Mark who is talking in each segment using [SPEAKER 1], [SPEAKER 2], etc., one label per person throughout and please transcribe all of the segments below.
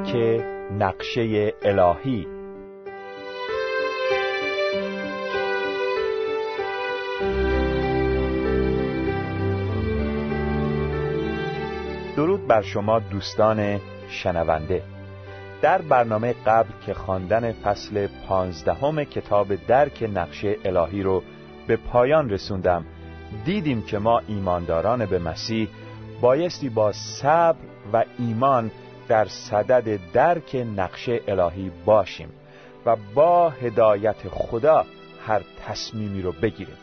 [SPEAKER 1] درک نقشه الهی. درود بر شما دوستان شنونده. در برنامه قبل که خواندن فصل پانزدهم کتاب درک نقشه الهی رو به پایان رسوندم دیدیم که ما ایمانداران به مسیح بایستی با صبر و ایمان در صدد درک نقشه الهی باشیم و با هدایت خدا هر تصمیمی رو بگیریم.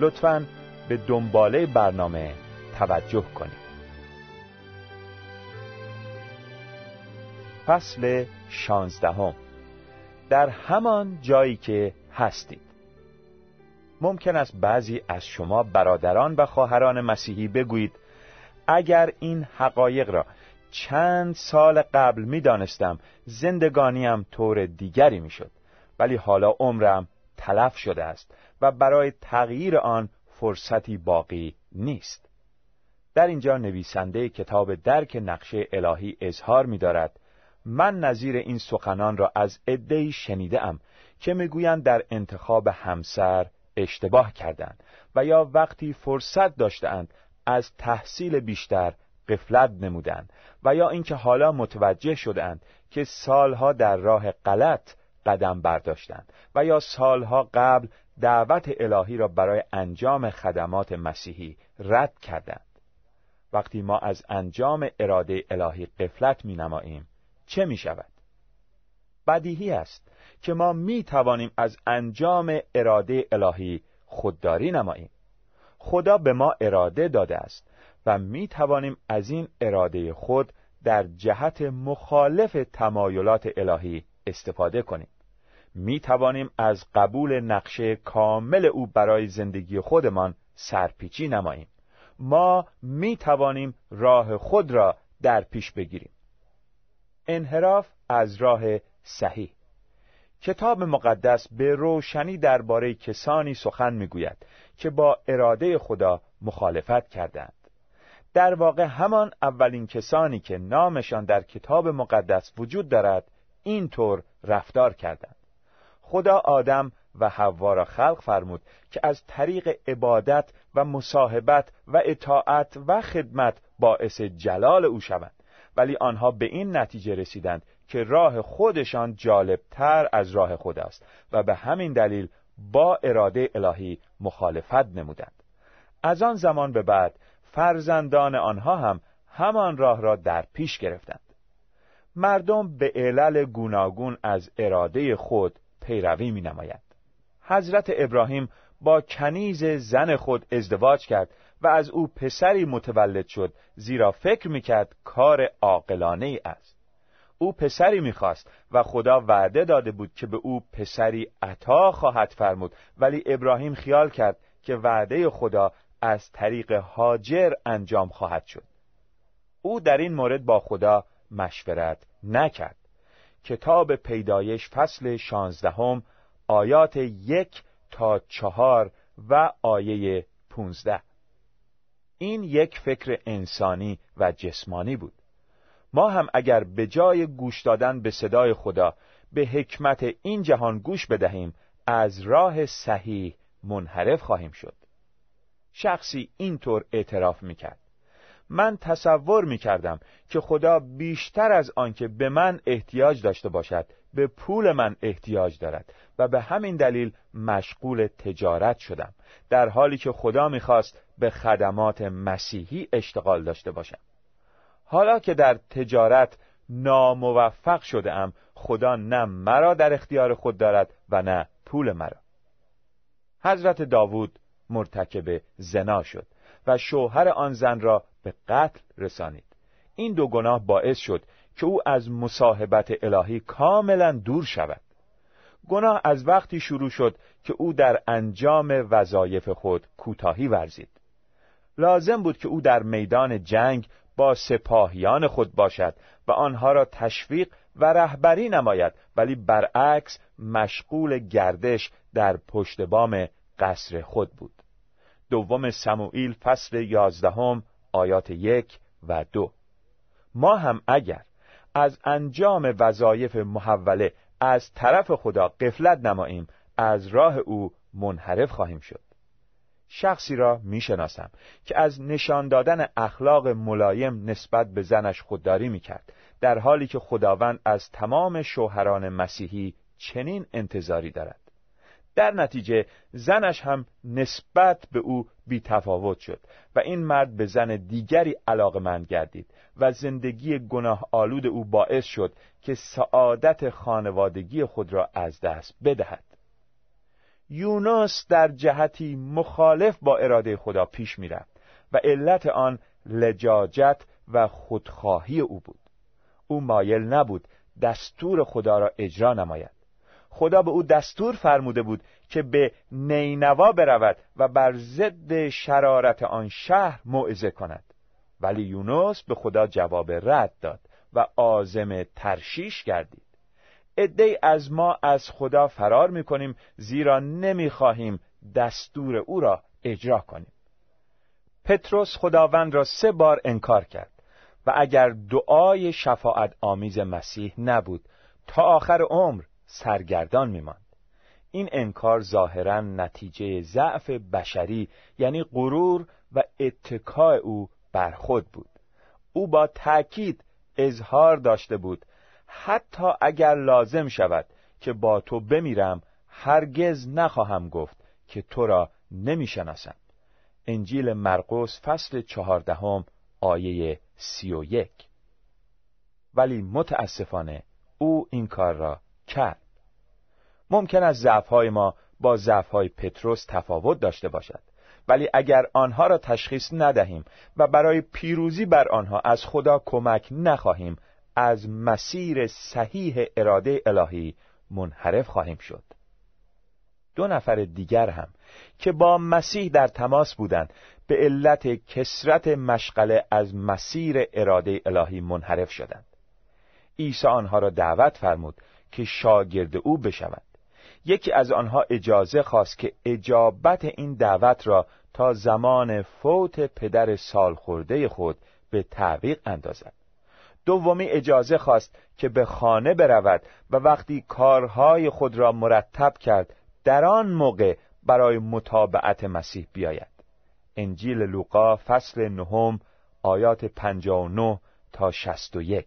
[SPEAKER 1] لطفا به دنباله برنامه توجه کنیم. فصل شانزدهم. در همان جایی که هستید. ممکن است بعضی از شما برادران و خواهران مسیحی بگویید اگر این حقایق را چند سال قبل می دانستم زندگانیم طور دیگری می شد ولی حالا عمرم تلف شده است و برای تغییر آن فرصتی باقی نیست. در اینجا نویسنده کتاب درک نقشه الهی اظهار می دارد من نظیر این سخنان را از عدهای شنیده ام که می‌گویند در انتخاب همسر اشتباه کردند و یا وقتی فرصت داشتند از تحصیل بیشتر قفلت نمودند و یا اینکه حالا متوجه شدند که سالها در راه غلط قدم برداشتند و یا سالها قبل دعوت الهی را برای انجام خدمات مسیحی رد کردند وقتی ما از انجام اراده الهی قفلت می نماییم چه می شود؟ بدیهی است که ما می توانیم از انجام اراده الهی خودداری نماییم خدا به ما اراده داده است و می توانیم از این اراده خود در جهت مخالف تمایلات الهی استفاده کنیم. می توانیم از قبول نقشه کامل او برای زندگی خودمان سرپیچی نماییم. ما می توانیم راه خود را در پیش بگیریم. انحراف از راه صحیح. کتاب مقدس به روشنی درباره کسانی سخن می‌گوید که با اراده خدا مخالفت کردند در واقع همان اولین کسانی که نامشان در کتاب مقدس وجود دارد اینطور رفتار کردند. خدا آدم و حوا را خلق فرمود که از طریق عبادت و مصاحبت و اطاعت و خدمت باعث جلال او شوند. ولی آنها به این نتیجه رسیدند که راه خودشان جالبتر از راه خداست و به همین دلیل با اراده الهی مخالفت نمودند. از آن زمان به بعد فرزندان آنها هم همان راه را در پیش گرفتند مردم به علل گوناگون از اراده خود پیروی می نماید. حضرت ابراهیم با کنیز زن خود ازدواج کرد و از او پسری متولد شد زیرا فکر می‌کرد کار عاقلانه ای است او پسری می‌خواست و خدا وعده داده بود که به او پسری عطا خواهد فرمود ولی ابراهیم خیال کرد که وعده خدا از طریق هاجر انجام خواهد شد. او در این مورد با خدا مشورت نکرد. کتاب پیدایش فصل شانزدهم آیات یک تا چهار و آیه پونزده. این یک فکر انسانی و جسمانی بود. ما هم اگر به جای گوش دادن به صدای خدا به حکمت این جهان گوش بدهیم از راه صحیح منحرف خواهیم شد. شخصی اینطور اعتراف می‌کرد. من تصور می‌کردم که خدا بیشتر از آنکه به من احتیاج داشته باشد به پول من احتیاج دارد و به همین دلیل مشغول تجارت شدم در حالی که خدا می‌خواست به خدمات مسیحی اشتغال داشته باشم. حالا که در تجارت ناموفق شده ام خدا نه مرا در اختیار خود دارد و نه پول مرا. حضرت داوود مرتکب زنا شد و شوهر آن زن را به قتل رسانید. این دو گناه باعث شد که او از مصاحبت الهی کاملا دور شود. گناه از وقتی شروع شد که او در انجام وظایف خود کوتاهی ورزید. لازم بود که او در میدان جنگ با سپاهیان خود باشد و آنها را تشویق و رهبری نماید ولی برعکس مشغول گردش در پشت بام قصر خود بود. دوم سموئیل فصل یازدهم آیات یک و دو. ما هم اگر از انجام وظایف محوله از طرف خدا قفلت نماییم از راه او منحرف خواهیم شد. شخصی را می‌شناسم که از نشان دادن اخلاق ملایم نسبت به زنش خودداری می‌کرد در حالی که خداوند از تمام شوهران مسیحی چنین انتظاری دارد. در نتیجه زنش هم نسبت به او بی تفاوت شد و این مرد به زن دیگری علاقمند گردید و زندگی گناه آلود او باعث شد که سعادت خانوادگی خود را از دست بدهد. یوناس در جهتی مخالف با اراده خدا پیش می‌رفت و علت آن لجاجت و خودخواهی او بود. او مایل نبود دستور خدا را اجرا نماید. خدا به او دستور فرموده بود که به نینوا برود و بر ضد شرارت آن شهر موعظه کند. ولی یونس به خدا جواب رد داد و آزم ترشیش گردید. عده از ما از خدا فرار می‌کنیم زیرا نمی‌خواهیم دستور او را اجرا کنیم. پتروس خداوند را سه بار انکار کرد و اگر دعای شفاعت آمیز مسیح نبود تا آخر عمر سرگردان میماند. این انکار ظاهرا نتیجه ضعف بشری یعنی غرور و اتکاع او بر خود بود. او با تأکید اظهار داشته بود حتی اگر لازم شود که با تو بمیرم هرگز نخواهم گفت که تو را نمی‌شناسم. انجیل مرقس فصل چهاردهم آیه سی و یک. ولی متاسفانه او این کار را کرد. ممکن است ضعفهای ما با ضعفهای پتروس تفاوت داشته باشد ولی اگر آنها را تشخیص ندهیم و برای پیروزی بر آنها از خدا کمک نخواهیم از مسیر صحیح اراده الهی منحرف خواهیم شد. دو نفر دیگر هم که با مسیح در تماس بودند به علت کسرت مشغله از مسیر اراده الهی منحرف شدند. عیسی آنها را دعوت فرمود که شاگرد او بشوند یکی از آنها اجازه خواست که اجابت این دعوت را تا زمان فوت پدر سالخورده خود به تعویق اندازد. دومی اجازه خواست که به خانه برود و وقتی کارهای خود را مرتب کرد در آن موقع برای متابعت مسیح بیاید. انجیل لوقا فصل نهم آیات 59 تا 61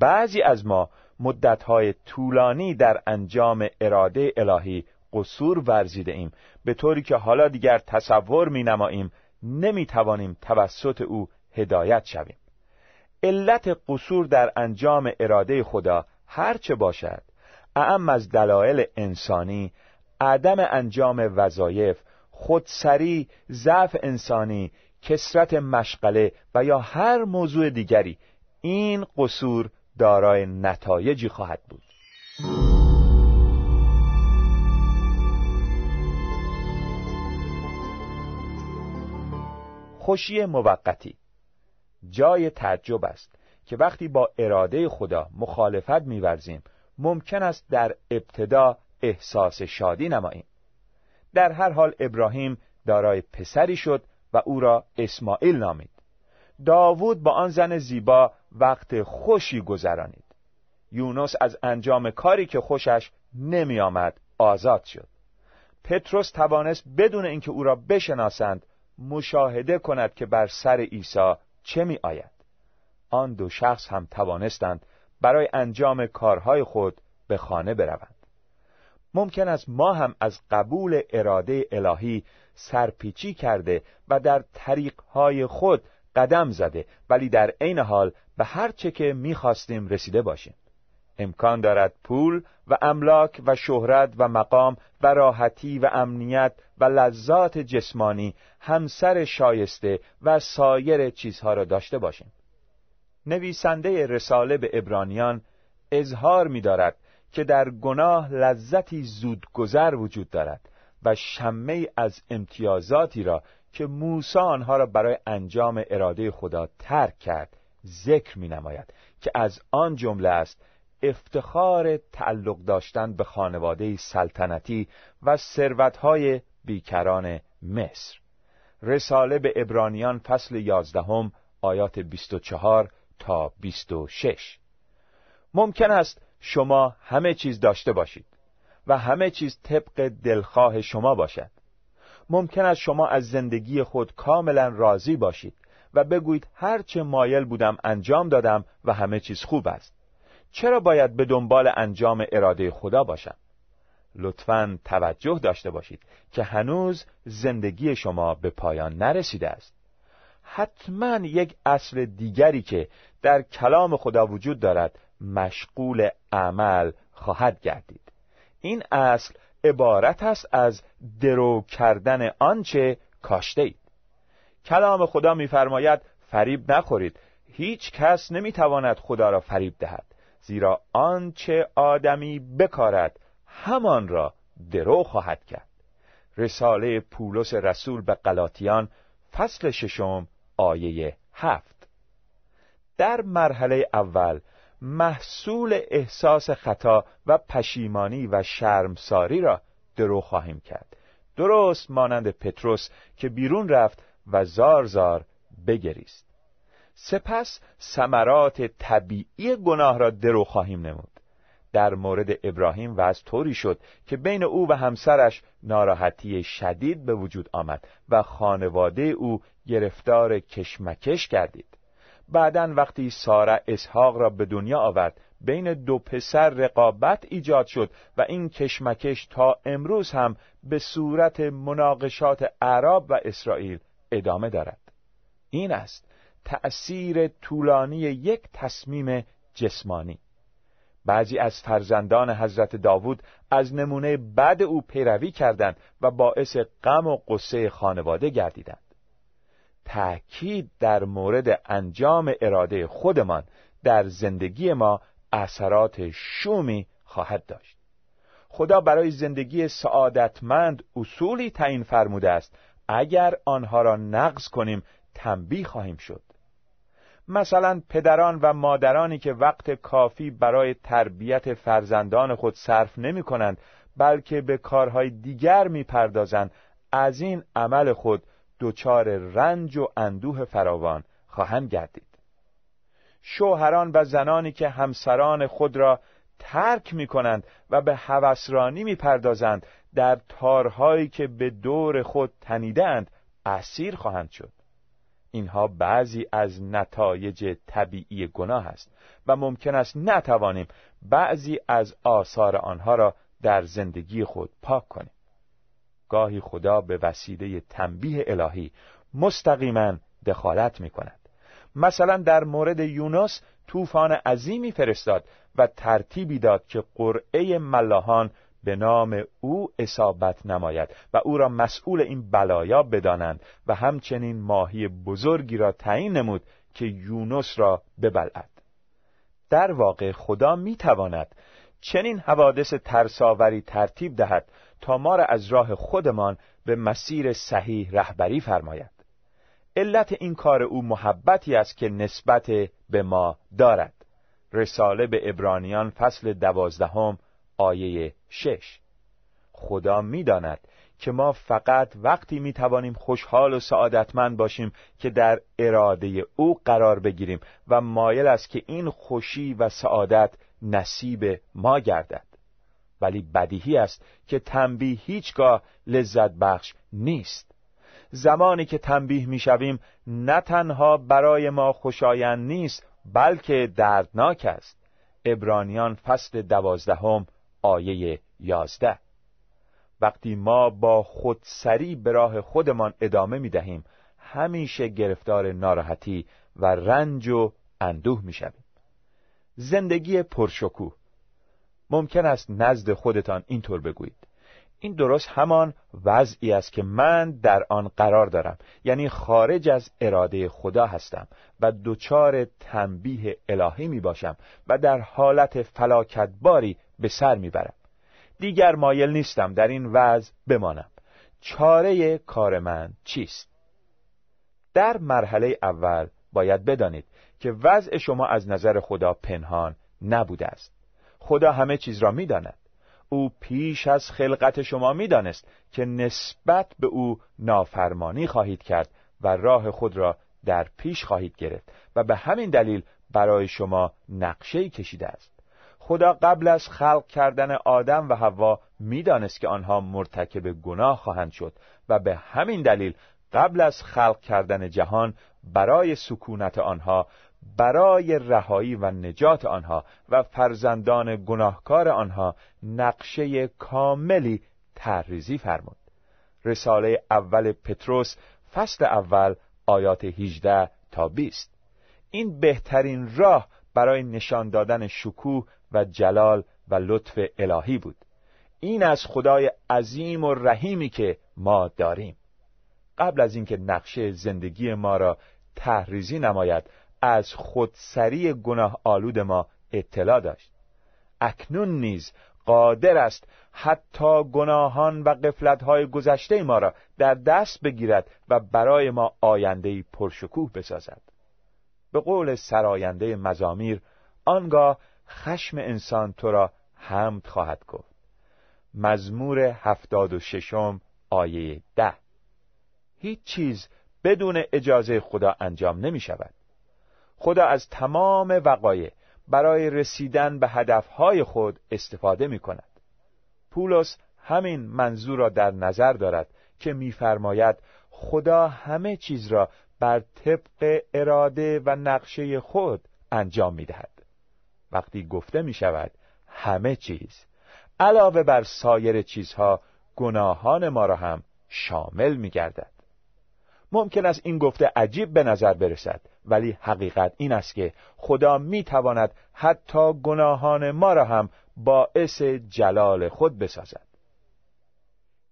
[SPEAKER 1] بعضی از ما مدتهای طولانی در انجام اراده الهی قصور ورزیده ایم. به طوری که حالا دیگر تصور می نماییم نمی توانیم توسط او هدایت شویم. علت قصور در انجام اراده خدا هرچه باشد اعم از دلایل انسانی عدم انجام وظایف خودسری ضعف انسانی کسرت مشغله و یا هر موضوع دیگری این قصور دارای نتایجی خواهد بود. خوشی موقتی. جای تعجب است که وقتی با اراده خدا مخالفت میورزیم ممکن است در ابتدا احساس شادی نماییم. در هر حال ابراهیم دارای پسری شد و او را اسماعیل نامید. داوود با آن زن زیبا وقت خوشی گذرانید. یونس از انجام کاری که خوشش نمی آمد آزاد شد. پتروس توانست بدون اینکه او را بشناسند مشاهده کند که بر سر عیسی چه می آید. آن دو شخص هم توانستند برای انجام کارهای خود به خانه بروند. ممکن است ما هم از قبول اراده الهی سرپیچی کرده و در طریقهای خود قدم زده ولی در عین حال به هر چه که می‌خواستیم رسیده باشیم. امکان دارد پول و املاک و شهرت و مقام و راحتی و امنیت و لذات جسمانی همسر شایسته و سایر چیزها را داشته باشیم. نویسنده رساله به ابرانیان اظهار می دارد که در گناه لذتی زودگذر وجود دارد و شمه از امتیازاتی را که موسی آنها را برای انجام اراده خدا ترک کرد ذکر می نماید که از آن جمله است افتخار تعلق داشتن به خانواده سلطنتی و ثروتهای بیکران مصر. رساله به ابرانیان فصل یازدهم آیات 24 تا 26 ممکن است شما همه چیز داشته باشید و همه چیز طبق دلخواه شما باشد. ممکن است شما از زندگی خود کاملا راضی باشید و بگویید هرچه مایل بودم انجام دادم و همه چیز خوب است. چرا باید به دنبال انجام اراده خدا باشم؟ لطفا توجه داشته باشید که هنوز زندگی شما به پایان نرسیده است. حتما یک اصل دیگری که در کلام خدا وجود دارد مشغول عمل خواهد گردید. این اصل عبارت است از درو کردن آنچه کاشته اید کلام خدا میفرماید فریب نخورید. هیچ کس نمی‌تواند خدا را فریب دهد زیرا آنچه آدمی بکارد همان را درو خواهد کرد. رساله پولس رسول به قلاتیان فصل ششم آیه هفت. در مرحله اول محصول احساس خطا و پشیمانی و شرمساری را درو خواهیم کرد. درست مانند پتروس که بیرون رفت و زار زار بگریست. سپس ثمرات طبیعی گناه را درو خواهیم نمود. در مورد ابراهیم و از طوری شد که بین او و همسرش ناراحتی شدید به وجود آمد و خانواده او گرفتار کشمکش گردید. بعدا وقتی ساره اسحاق را به دنیا آورد بین دو پسر رقابت ایجاد شد و این کشمکش تا امروز هم به صورت مناقشات عرب و اسرائیل ادامه دارد. این است تأثیر طولانی یک تصمیم جسمانی. بعضی از فرزندان حضرت داوود از نمونه بد او پیروی کردند و باعث غم و قصه خانواده گردیدند. تأکید در مورد انجام اراده خودمان در زندگی ما اثرات شومی خواهد داشت. خدا برای زندگی سعادتمند اصولی تعیین فرموده است. اگر آنها را نقض کنیم تنبیه خواهیم شد. مثلا پدران و مادرانی که وقت کافی برای تربیت فرزندان خود صرف نمی کنند بلکه به کارهای دیگر می پردازند از این عمل خود دچار رنج و اندوه فراوان خواهند گردید. شوهران و زنانی که همسران خود را ترک می کنند و به هوسرانی می پردازند در تارهایی که به دور خود تنیدند اسیر خواهند شد. اینها بعضی از نتایج طبیعی گناه است و ممکن است نتوانیم بعضی از آثار آنها را در زندگی خود پاک کنیم. گاهی خدا به وسیله تنبیه الهی مستقیما دخالت می کند مثلا در مورد یونس طوفان عظیمی فرستاد و ترتیبی داد که قرعه ملاحان به نام او اصابت نماید و او را مسئول این بلایا بدانند و همچنین ماهی بزرگی را تعیین نمود که یونس را ببلعد. در واقع خدا می تواند چنین حوادث ترساوری ترتیب دهد تا ما را از راه خودمان به مسیر صحیح رهبری فرماید. علت این کار او محبتی است که نسبت به ما دارد. رساله به ابرانیان فصل دوازدهم آیه شش. خدا می‌داند که ما فقط وقتی می توانیم خوشحال و سعادتمند باشیم که در اراده او قرار بگیریم و مایل است که این خوشی و سعادت نصیب ما گردد. ولی بدیهی است که تنبیه هیچگاه لذت بخش نیست. زمانی که تنبیه می‌شویم نه تنها برای ما خوشایند نیست بلکه دردناک است. ابرانیان فصل دوازدهم آیه یازده. وقتی ما با خودسری به راه خودمان ادامه می دهیم همیشه گرفتار ناراحتی و رنج و اندوه می شویم. زندگی پرشکوه. ممکن است نزد خودتان اینطور بگویید. این درست همان وضعی است که من در آن قرار دارم. یعنی خارج از اراده خدا هستم و دچار تنبیه الهی می باشم و در حالت فلاکتباری به سر می‌برم دیگر مایل نیستم در این وضع بمانم. چاره کار من چیست؟ در مرحله اول باید بدانید که وضع شما از نظر خدا پنهان نبوده است. خدا همه چیز را می‌داند. او پیش از خلقت شما می‌دانست که نسبت به او نافرمانی خواهید کرد و راه خود را در پیش خواهید گرفت و به همین دلیل برای شما نقشه کشیده است. خدا قبل از خلق کردن آدم و حوا می‌دانست که آنها مرتکب گناه خواهند شد و به همین دلیل قبل از خلق کردن جهان برای سکونت آنها برای رهایی و نجات آنها و فرزندان گناهکار آنها نقشه کاملی تحریزی فرمود. رساله اول پتروس فصل اول آیات 18 تا 20 این بهترین راه برای نشان دادن شکوه و جلال و لطف الهی بود. این از خدای عظیم و رحیمی که ما داریم. قبل از اینکه نقشه زندگی ما را تحریزی نماید از خودسری گناه آلود ما اطلاع داشت. اکنون نیز قادر است حتی گناهان و قفلتهای گذشته ما را در دست بگیرد و برای ما آیندهی پرشکوه بسازد. به قول سراینده مزامیر آنگاه خشم انسان تو را حمد خواهد گفت. مزمور هفتاد و ششم آیه ده. هیچ چیز بدون اجازه خدا انجام نمی شود خدا از تمام وقایع برای رسیدن به هدفهای خود استفاده می کند پولس همین منظور را در نظر دارد که میفرماید خدا همه چیز را بر طبق اراده و نقشه خود انجام می دهد. وقتی گفته می شود همه چیز علاوه بر سایر چیزها گناهان ما را هم شامل می گردد. ممکن است این گفته عجیب به نظر برسد ولی حقیقت این است که خدا می تواند حتی گناهان ما را هم باعث جلال خود بسازد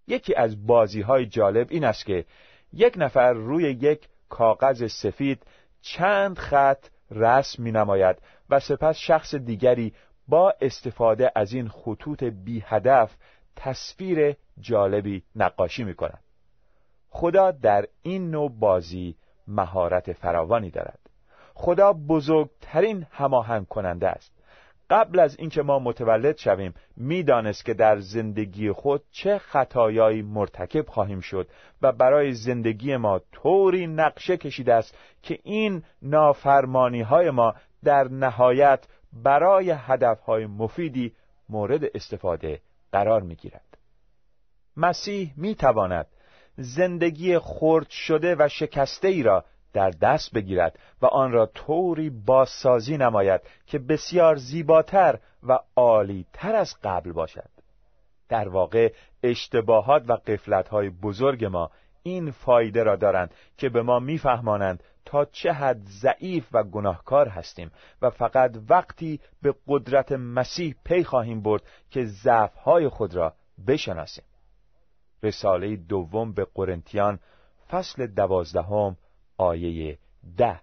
[SPEAKER 1] یکی از بازی های جالب این است که یک نفر روی یک کاغذ سفید چند خط رسم می نماید و سپس شخص دیگری با استفاده از این خطوط بی هدف تصویر جالبی نقاشی می کند. خدا در این نوع بازی مهارت فراوانی دارد. خدا بزرگترین هماهنگ کننده است. قبل از اینکه ما متولد شویم می‌دانست که در زندگی خود چه خطایایی مرتکب خواهیم شد و برای زندگی ما طوری نقشه کشیده است که این نافرمانی های ما در نهایت برای هدف های مفیدی مورد استفاده قرار می گیرد. مسیح می تواند زندگی خرد شده و شکسته ای را در دست بگیرد و آن را طوری بازسازی نماید که بسیار زیباتر و عالیتر از قبل باشد. در واقع اشتباهات و قفلتهای بزرگ ما این فایده را دارند که به ما میفهمانند تا چه حد ضعیف و گناهکار هستیم و فقط وقتی به قدرت مسیح پی خواهیم برد که ضعفهای خود را بشناسیم. رساله دوم به قرنتیان فصل دوازدهم آیه ده.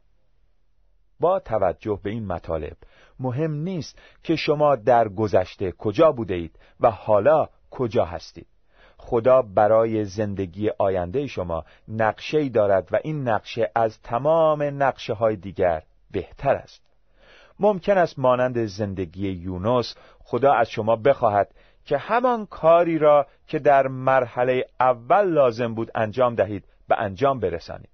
[SPEAKER 1] با توجه به این مطالب مهم نیست که شما در گذشته کجا بوده اید و حالا کجا هستید. خدا برای زندگی آینده شما نقشه دارد و این نقشه از تمام نقشه های دیگر بهتر است. ممکن است مانند زندگی یونس خدا از شما بخواهد که همان کاری را که در مرحله اول لازم بود انجام دهید به انجام برسانید.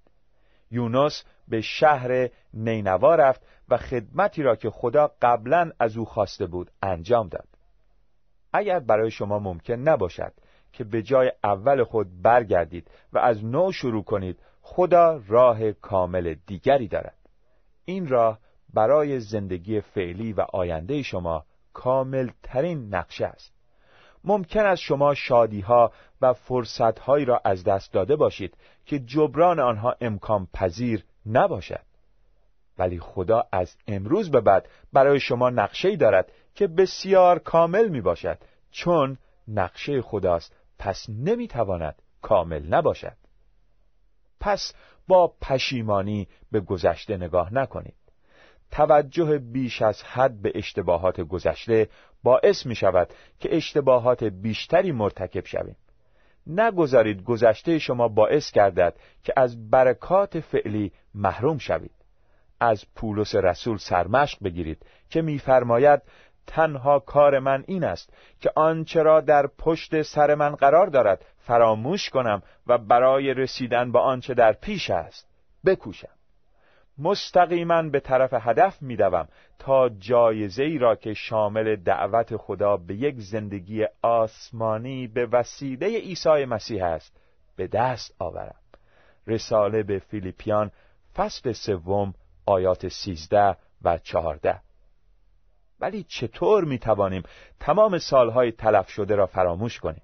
[SPEAKER 1] یونس به شهر نینوا رفت و خدمتی را که خدا قبلا از او خواسته بود انجام داد. اگر برای شما ممکن نباشد که به جای اول خود برگردید و از نو شروع کنید خدا راه کامل دیگری دارد. این راه برای زندگی فعلی و آینده شما کامل ترین نقشه است. ممکن است شما شادیها و فرصتهایی را از دست داده باشید که جبران آنها امکان پذیر نباشد. ولی خدا از امروز به بعد برای شما نقشه دارد که بسیار کامل می باشد چون نقشه خداست. پس نمی تواند کامل نباشد. پس با پشیمانی به گذشته نگاه نکنید. توجه بیش از حد به اشتباهات گذشته باعث می شود که اشتباهات بیشتری مرتکب شویم. نگذارید گذشته شما باعث گردد که از برکات فعلی محروم شوید. از پولس رسول سرمشق بگیرید که میفرماید تنها کار من این است که آنچه را در پشت سر من قرار دارد فراموش کنم و برای رسیدن به آنچه در پیش است بکوشم. مستقیما به طرف هدف میدوم تا جایزه ای را که شامل دعوت خدا به یک زندگی آسمانی به وسیله عیسی مسیح است به دست آورم. رساله به فیلیپیان فصل سوم آیات سیزده و چهارده. ولی چطور می توانیم تمام سالهای تلف شده را فراموش کنیم؟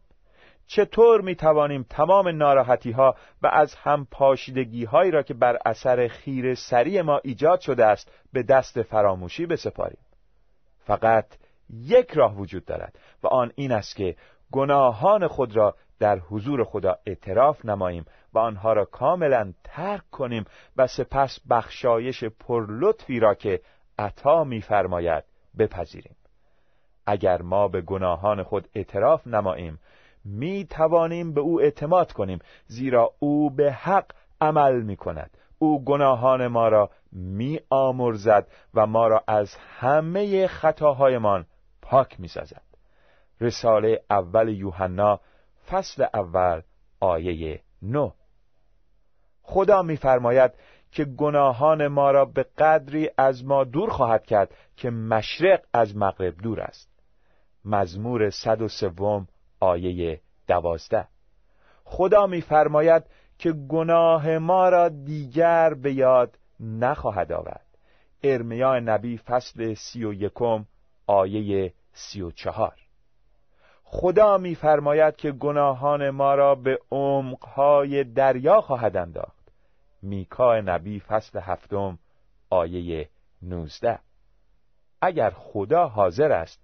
[SPEAKER 1] چطور می توانیم تمام ناراحتی ها و از هم پاشیدگی هایی را که بر اثر خیر سری ما ایجاد شده است به دست فراموشی بسپاریم؟ فقط یک راه وجود دارد و آن این است که گناهان خود را در حضور خدا اعتراف نماییم و آنها را کاملا ترک کنیم و سپس بخشایش پرلطفی را که عطا می‌فرماید بپذیریم. اگر ما به گناهان خود اعتراف نماییم می توانیم به او اعتماد کنیم زیرا او به حق عمل می کند او گناهان ما را می آمرزد و ما را از همه خطاهایمان پاک می سازد رساله اول یوحنا فصل اول آیه نو خدا میفرماید که گناهان ما را به قدری از ما دور خواهد کرد که مشرق از مغرب دور است. مزمور صد و سوم آیه دوازده. خدا میفرماید که گناه ما را دیگر به یاد نخواهد آورد. ارمیا نبی فصل سی و یکم آیه سی و چهار. خدا میفرماید که گناهان ما را به عمقهای دریا خواهد انداخت. میکا نبی فصل هفتم آیه نوزده. اگر خدا حاضر است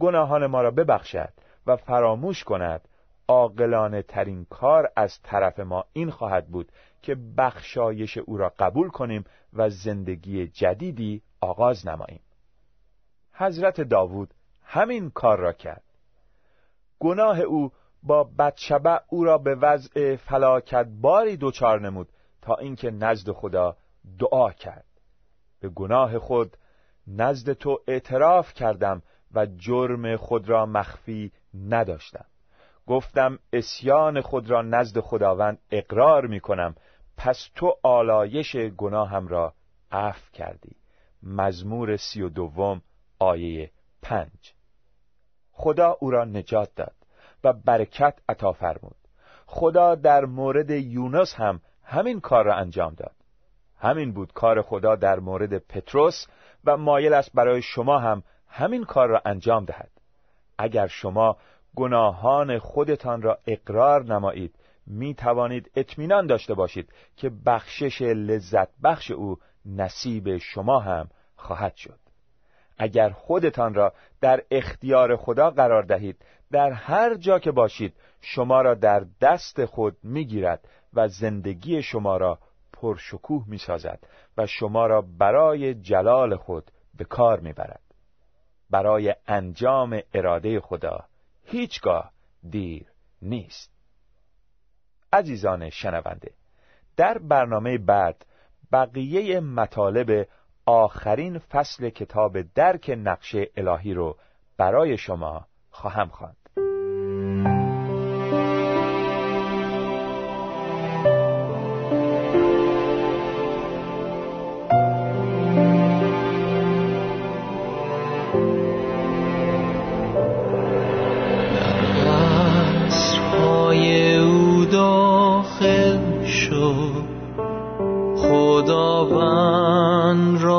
[SPEAKER 1] گناهان ما را ببخشد و فراموش کند. عاقلانه ترین کار از طرف ما این خواهد بود که بخشایش او را قبول کنیم و زندگی جدیدی آغاز نماییم. حضرت داوود همین کار را کرد. گناه او با بدشبه او را به وضع فلاکت باری دچار نمود تا اینکه نزد خدا دعا کرد. به گناه خود نزد تو اعتراف کردم و جرم خود را مخفی نداشتم. گفتم اسیان خود را نزد خداوند اقرار می کنم پس تو آلایش گناهم را عفو کردی. مزمور سی و دوم آیه پنج. خدا او را نجات داد و برکت عطا فرمود. خدا در مورد یونس هم همین کار را انجام داد. همین بود کار خدا در مورد پتروس و مایل است برای شما هم همین کار را انجام دهد. اگر شما گناهان خودتان را اقرار نمایید می توانید اطمینان داشته باشید که بخشش لذت بخش او نصیب شما هم خواهد شد اگر خودتان را در اختیار خدا قرار دهید در هر جا که باشید شما را در دست خود می‌گیرد و زندگی شما را پرشکوه می سازد و شما را برای جلال خود به کار می برد. برای انجام اراده خدا هیچگاه دیر نیست عزیزان شنونده در برنامه بعد بقیه مطالب آخرین فصل کتاب درک نقشه الهی رو برای شما خواهم خواند.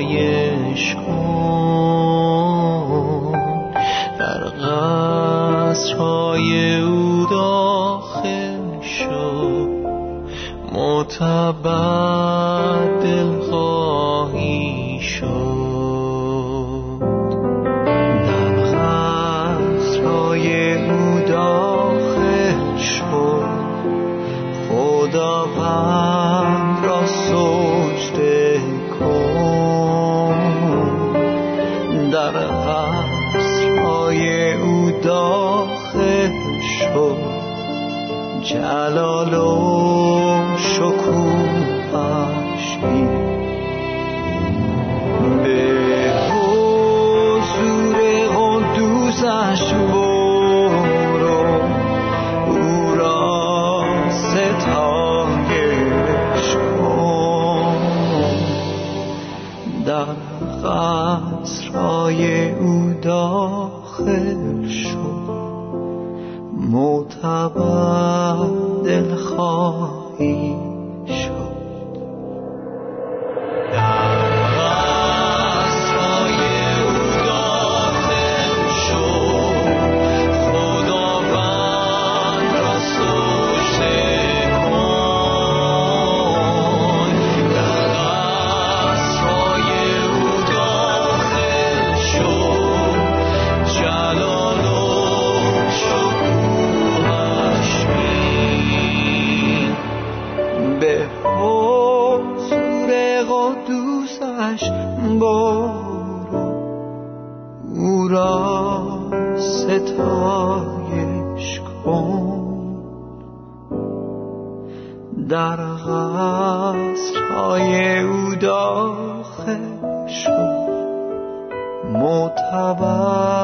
[SPEAKER 2] سجده کن در غصرهای او داخل شد. معتبر